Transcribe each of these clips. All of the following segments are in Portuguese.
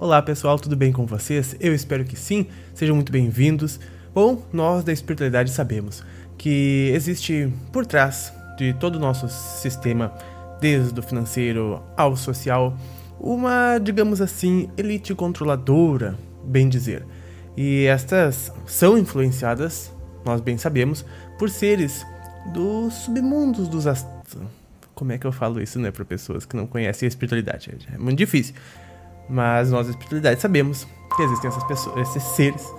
Olá pessoal, tudo bem com vocês? Eu espero que sim, sejam muito bem-vindos. Bom, nós da espiritualidade sabemos que existe por trás de todo o nosso sistema, desde o financeiro ao social, uma, digamos assim, elite controladora, bem dizer. E estas são influenciadas, nós bem sabemos, por seres dos submundos dos astros. Como é que eu falo isso, né, para pessoas que não conhecem a espiritualidade? É muito difícil. Mas nós da espiritualidade sabemos que existem essas pessoas, esses seres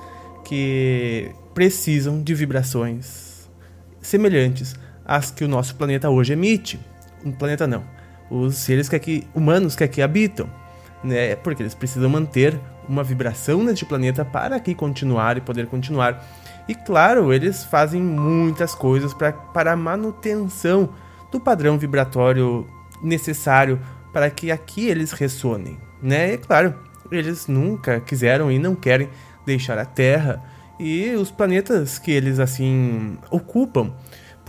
que precisam de vibrações semelhantes às que o nosso planeta hoje emite. Um planeta não. Os seres que aqui, humanos que aqui habitam, né? Porque eles precisam manter uma vibração neste planeta para aqui continuar e poder continuar. E claro, eles fazem muitas coisas pra, para a manutenção do padrão vibratório necessário para que aqui eles ressonem né? E claro, eles nunca quiseram e não querem deixar a Terra e os planetas que eles assim ocupam.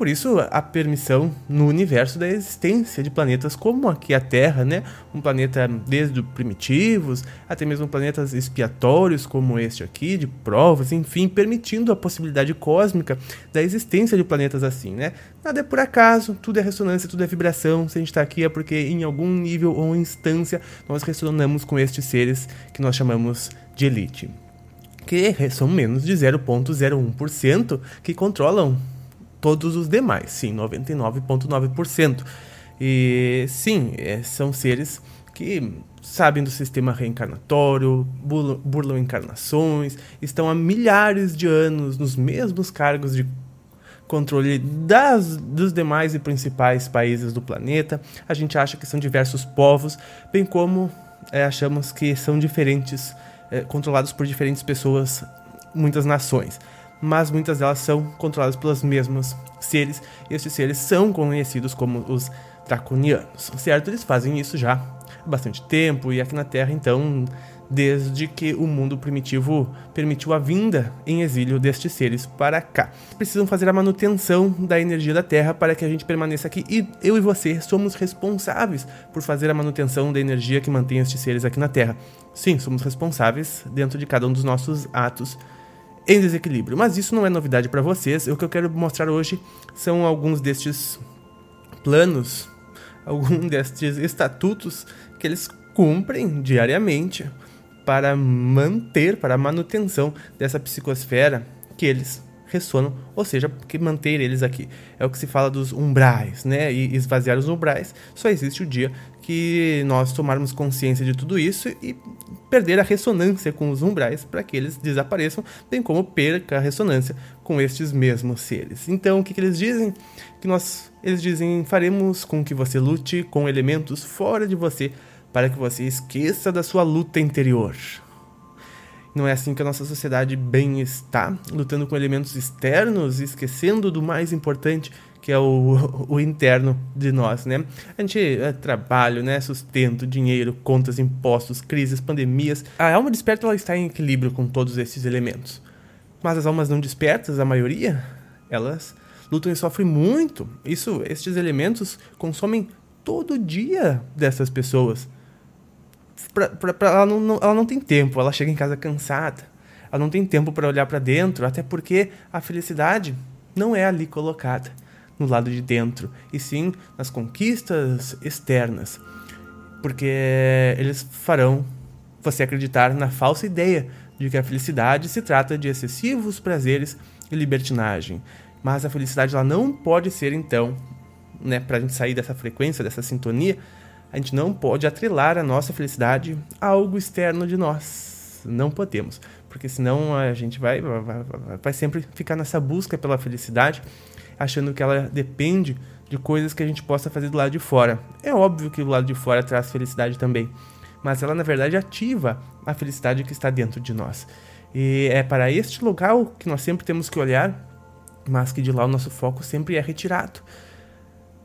Por isso, a permissão no universo da existência de planetas como aqui a Terra, né? Um planeta desde primitivos, até mesmo planetas expiatórios como este aqui, de provas, enfim, permitindo a possibilidade cósmica da existência de planetas assim, né? Nada é por acaso, tudo é ressonância, tudo é vibração. Se a gente está aqui é porque em algum nível ou instância nós ressonamos com estes seres que nós chamamos de elite que são menos de 0,01% que controlam todos os demais, sim, 99,9%. E sim, é, são seres que sabem do sistema reencarnatório, burlam encarnações, estão há milhares de anos nos mesmos cargos de controle das, dos demais e principais países do planeta. A gente acha que são diversos povos, bem como é, achamos que são diferentes, é, controlados por diferentes pessoas, muitas nações mas muitas delas são controladas pelos mesmos seres. E esses seres são conhecidos como os draconianos, certo? Eles fazem isso já há bastante tempo e aqui na Terra, então, desde que o mundo primitivo permitiu a vinda em exílio destes seres para cá. Precisam fazer a manutenção da energia da Terra para que a gente permaneça aqui e eu e você somos responsáveis por fazer a manutenção da energia que mantém estes seres aqui na Terra. Sim, somos responsáveis dentro de cada um dos nossos atos em desequilíbrio. Mas isso não é novidade para vocês. O que eu quero mostrar hoje são alguns destes planos, alguns destes estatutos que eles cumprem diariamente para manter, para manutenção dessa psicosfera que eles ressonam, ou seja, que manter eles aqui. É o que se fala dos umbrais, né? E esvaziar os umbrais. Só existe o dia que nós tomarmos consciência de tudo isso e perder a ressonância com os umbrais para que eles desapareçam, bem como perca a ressonância com estes mesmos seres. Então, o que, que eles dizem? Que nós, eles dizem, faremos com que você lute com elementos fora de você para que você esqueça da sua luta interior. Não é assim que a nossa sociedade bem está, lutando com elementos externos, esquecendo do mais importante, que é o, o interno de nós, né? A gente é trabalho, né? Sustento, dinheiro, contas, impostos, crises, pandemias. A alma desperta ela está em equilíbrio com todos esses elementos. Mas as almas não despertas, a maioria, elas lutam e sofrem muito. Isso, estes elementos consomem todo dia dessas pessoas pra, pra, pra ela, não, não, ela não tem tempo, ela chega em casa cansada, ela não tem tempo para olhar para dentro, até porque a felicidade não é ali colocada no lado de dentro, e sim nas conquistas externas, porque eles farão você acreditar na falsa ideia de que a felicidade se trata de excessivos prazeres e libertinagem. Mas a felicidade ela não pode ser então, né, para a gente sair dessa frequência, dessa sintonia, a gente não pode atrelar a nossa felicidade a algo externo de nós. Não podemos, porque senão a gente vai, vai, vai sempre ficar nessa busca pela felicidade, achando que ela depende de coisas que a gente possa fazer do lado de fora. É óbvio que do lado de fora traz felicidade também, mas ela na verdade ativa a felicidade que está dentro de nós. E é para este local que nós sempre temos que olhar, mas que de lá o nosso foco sempre é retirado.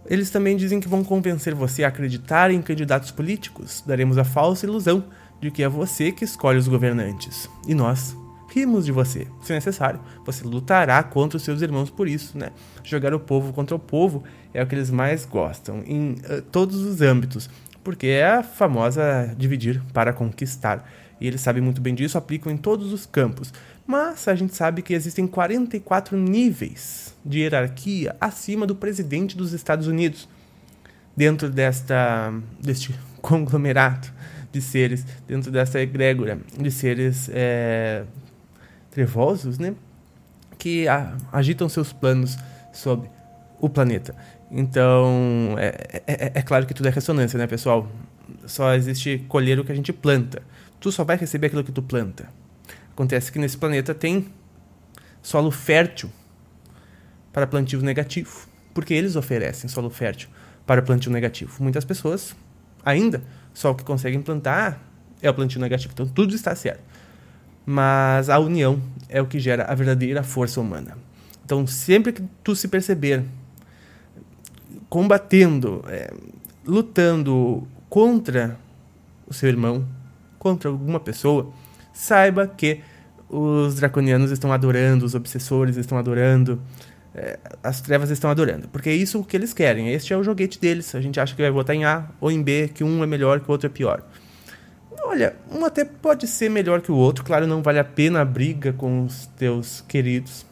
Eles também dizem que vão convencer você a acreditar em candidatos políticos. Daremos a falsa ilusão de que é você que escolhe os governantes. E nós rimos de você. Se necessário, você lutará contra os seus irmãos por isso, né? Jogar o povo contra o povo é o que eles mais gostam, em uh, todos os âmbitos. porque é a famosa dividir para conquistar. E eles sabem muito bem disso, aplicam em todos os campos. Mas a gente sabe que existem 44 níveis de hierarquia acima do presidente dos Estados Unidos, dentro desta, deste conglomerado de seres, dentro dessa egrégora de seres é, trevosos, né? Que agitam seus planos sobre o planeta. Então, é, é, é, claro que tudo é ressonância, né, pessoal? Só existe colher o que a gente planta. Tu só vai receber aquilo que tu planta. Acontece que nesse planeta tem solo fértil para plantio negativo, porque eles oferecem solo fértil para plantio negativo. Muitas pessoas ainda só o que conseguem plantar é o plantio negativo. Então tudo está certo. Mas a união é o que gera a verdadeira força humana. Então sempre que tu se perceber combatendo, é, lutando contra o seu irmão, contra alguma pessoa, saiba que os draconianos estão adorando, os obsessores estão adorando, é, as trevas estão adorando. Porque é isso que eles querem. Este é o joguete deles. A gente acha que vai votar em A ou em B, que um é melhor que o outro é pior. Olha, um até pode ser melhor que o outro, claro, não vale a pena a briga com os teus queridos.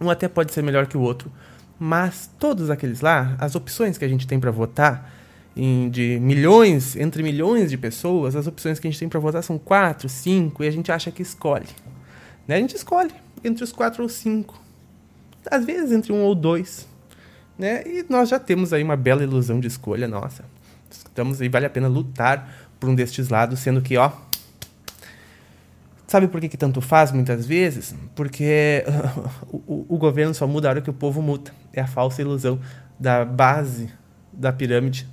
Um até pode ser melhor que o outro, mas todos aqueles lá, as opções que a gente tem para votar, em, de milhões, entre milhões de pessoas, as opções que a gente tem para votar são quatro, cinco, e a gente acha que escolhe. Né? A gente escolhe entre os quatro ou cinco às vezes entre um ou dois, né? E nós já temos aí uma bela ilusão de escolha nossa. Estamos aí, vale a pena lutar por um destes lados, sendo que, ó, Sabe por que, que tanto faz muitas vezes? Porque o, o, governo só muda a hora que o povo muda. É a falsa ilusão da base da pirâmide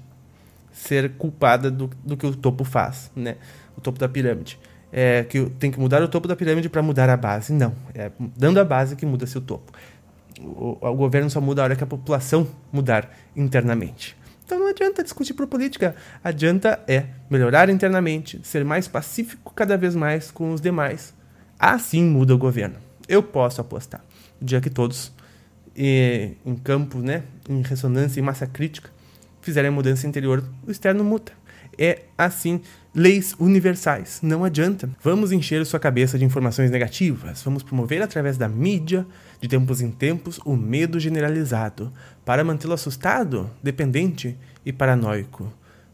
ser culpada do, do que o topo faz, né? O topo da pirâmide. É que tem que mudar o topo da pirâmide para mudar a base. Não. É dando a base que muda-se o topo o, o governo só muda a hora que a população mudar internamente. Então não adianta discutir por política, adianta é melhorar internamente, ser mais pacífico cada vez mais com os demais. Assim muda o governo. Eu posso apostar. O dia que todos em campo, né, em ressonância e massa crítica, fizerem a mudança interior, o externo muda. É assim leis universais. Não adianta. Vamos encher sua cabeça de informações negativas. Vamos promover através da mídia, de tempos em tempos, o medo generalizado, para mantê-lo assustado, dependente e paranoico,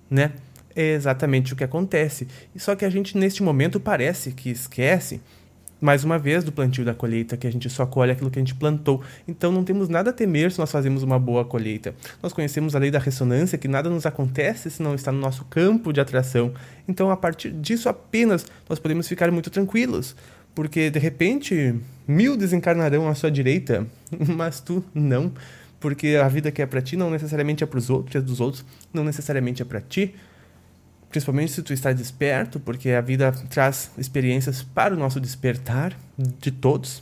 né? É exatamente o que acontece. Só que a gente neste momento parece que esquece mais uma vez, do plantio da colheita, que a gente só colhe aquilo que a gente plantou. Então não temos nada a temer se nós fazemos uma boa colheita. Nós conhecemos a lei da ressonância, que nada nos acontece se não está no nosso campo de atração. Então, a partir disso apenas, nós podemos ficar muito tranquilos. Porque, de repente, mil desencarnarão à sua direita, mas tu não. Porque a vida que é para ti não necessariamente é para os outros, a dos outros não necessariamente é para ti principalmente se tu está desperto, porque a vida traz experiências para o nosso despertar de todos.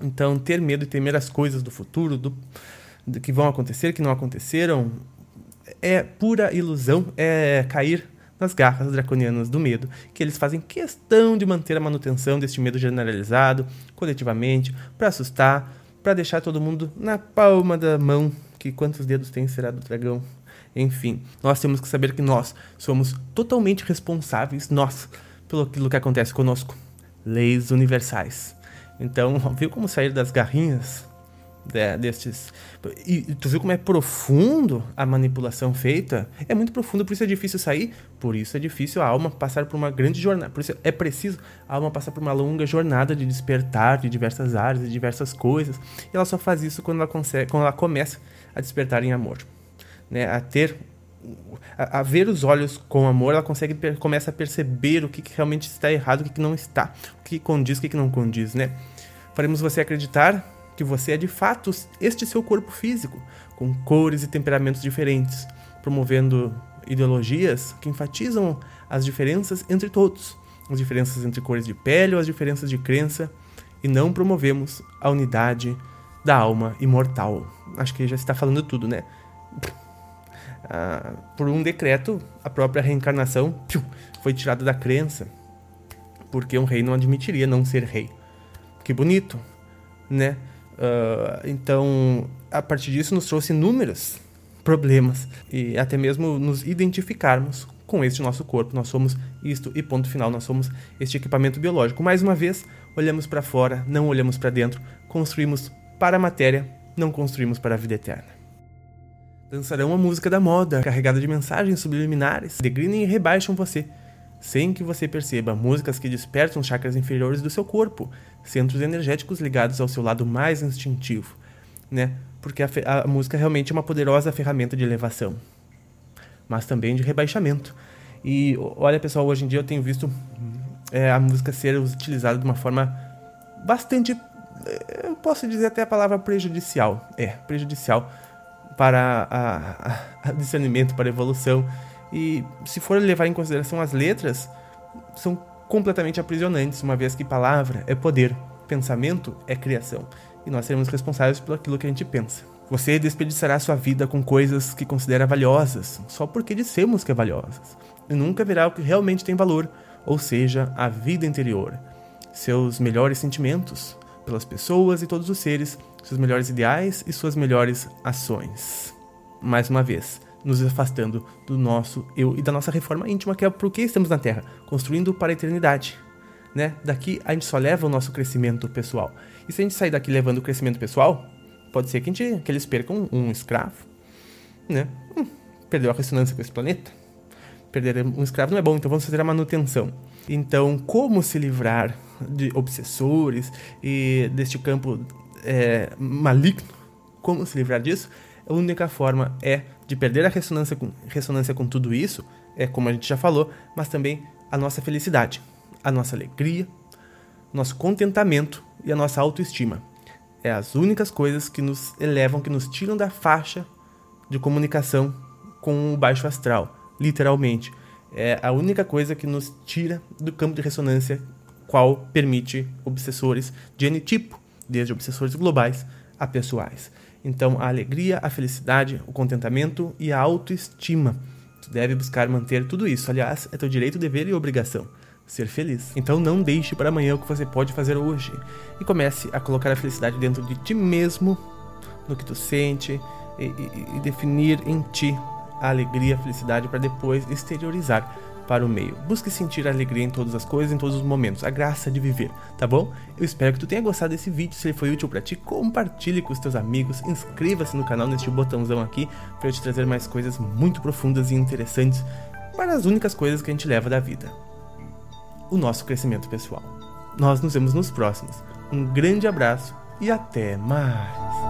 Então, ter medo e temer as coisas do futuro, do, do que vão acontecer, que não aconteceram, é pura ilusão, é cair nas garras draconianas do medo, que eles fazem questão de manter a manutenção deste medo generalizado, coletivamente, para assustar, para deixar todo mundo na palma da mão, que quantos dedos tem será do dragão. Enfim, nós temos que saber que nós somos totalmente responsáveis, nós, pelo aquilo que acontece conosco. Leis universais. Então, viu como sair das garrinhas de, destes. E tu viu como é profundo a manipulação feita? É muito profundo, por isso é difícil sair, por isso é difícil a alma passar por uma grande jornada. Por isso é preciso a alma passar por uma longa jornada de despertar de diversas áreas, de diversas coisas. E ela só faz isso quando ela, consegue, quando ela começa a despertar em amor né, a ter a, a, ver os olhos com amor, ela consegue começa a perceber o que, que realmente está errado, o que, que, não está, o que condiz, o que, que não condiz, né? Faremos você acreditar que você é de fato este seu corpo físico, com cores e temperamentos diferentes, promovendo ideologias que enfatizam as diferenças entre todos, as diferenças entre cores de pele ou as diferenças de crença, e não promovemos a unidade da alma imortal. Acho que já está falando tudo, né? Ah, por um decreto, a própria reencarnação piu, foi tirada da crença, porque um rei não admitiria não ser rei. Que bonito, né? Uh, então, a partir disso, nos trouxe inúmeros problemas e até mesmo nos identificarmos com este nosso corpo. Nós somos isto e ponto final, nós somos este equipamento biológico. Mais uma vez, olhamos para fora, não olhamos para dentro, construímos para a matéria, não construímos para a vida eterna. Dançarão a música da moda, carregada de mensagens subliminares, degrinem e rebaixam você, sem que você perceba, músicas que despertam chakras inferiores do seu corpo, centros energéticos ligados ao seu lado mais instintivo, né? Porque a, a música realmente é uma poderosa ferramenta de elevação, mas também de rebaixamento. E olha, pessoal, hoje em dia eu tenho visto é, a música ser utilizada de uma forma bastante, é, eu posso dizer até a palavra prejudicial, é prejudicial para a, a, discernimento, para a evolução. E se for levar em consideração as letras, são completamente aprisionantes, uma vez que palavra é poder, pensamento é criação, e nós seremos responsáveis por aquilo que a gente pensa. Você desperdiçará sua vida com coisas que considera valiosas, só porque dissemos que é valiosas, e nunca verá o que realmente tem valor, ou seja, a vida interior, seus melhores sentimentos pelas pessoas e todos os seres, seus melhores ideais e suas melhores ações. Mais uma vez, nos afastando do nosso eu e da nossa reforma íntima, que é por que estamos na Terra, construindo para a eternidade. Né? Daqui a gente só leva o nosso crescimento pessoal. E se a gente sair daqui levando o crescimento pessoal, pode ser que, a gente, que eles percam um, escravo, né? Hum, perdeu a ressonância com esse planeta. Perder um escravo não é bom, então vamos fazer a manutenção. Então, como se livrar de obsessores e deste campo é, maligno? Como se livrar disso? A única forma é de perder a ressonância com, ressonância com tudo isso, é como a gente já falou, mas também a nossa felicidade, a nossa alegria, nosso contentamento e a nossa autoestima. É as únicas coisas que nos elevam, que nos tiram da faixa de comunicação com o baixo astral, literalmente. É a única coisa que nos tira do campo de ressonância, qual permite obsessores de N tipo, desde obsessores globais a pessoais. Então, a alegria, a felicidade, o contentamento e a autoestima. Tu deve buscar manter tudo isso. Aliás, é teu direito, dever e obrigação ser feliz. Então não deixe para amanhã o que você pode fazer hoje e comece a colocar a felicidade dentro de ti mesmo, no que tu sente e, e, e definir em ti a alegria, a felicidade para depois exteriorizar para o meio. Busque sentir alegria em todas as coisas, em todos os momentos, a graça de viver, tá bom? Eu espero que tu tenha gostado desse vídeo. Se ele foi útil para ti, compartilhe com os teus amigos, inscreva-se no canal neste botãozão aqui para eu te trazer mais coisas muito profundas e interessantes para as únicas coisas que a gente leva da vida. O nosso crescimento pessoal. Nós nos vemos nos próximos. Um grande abraço e até mais.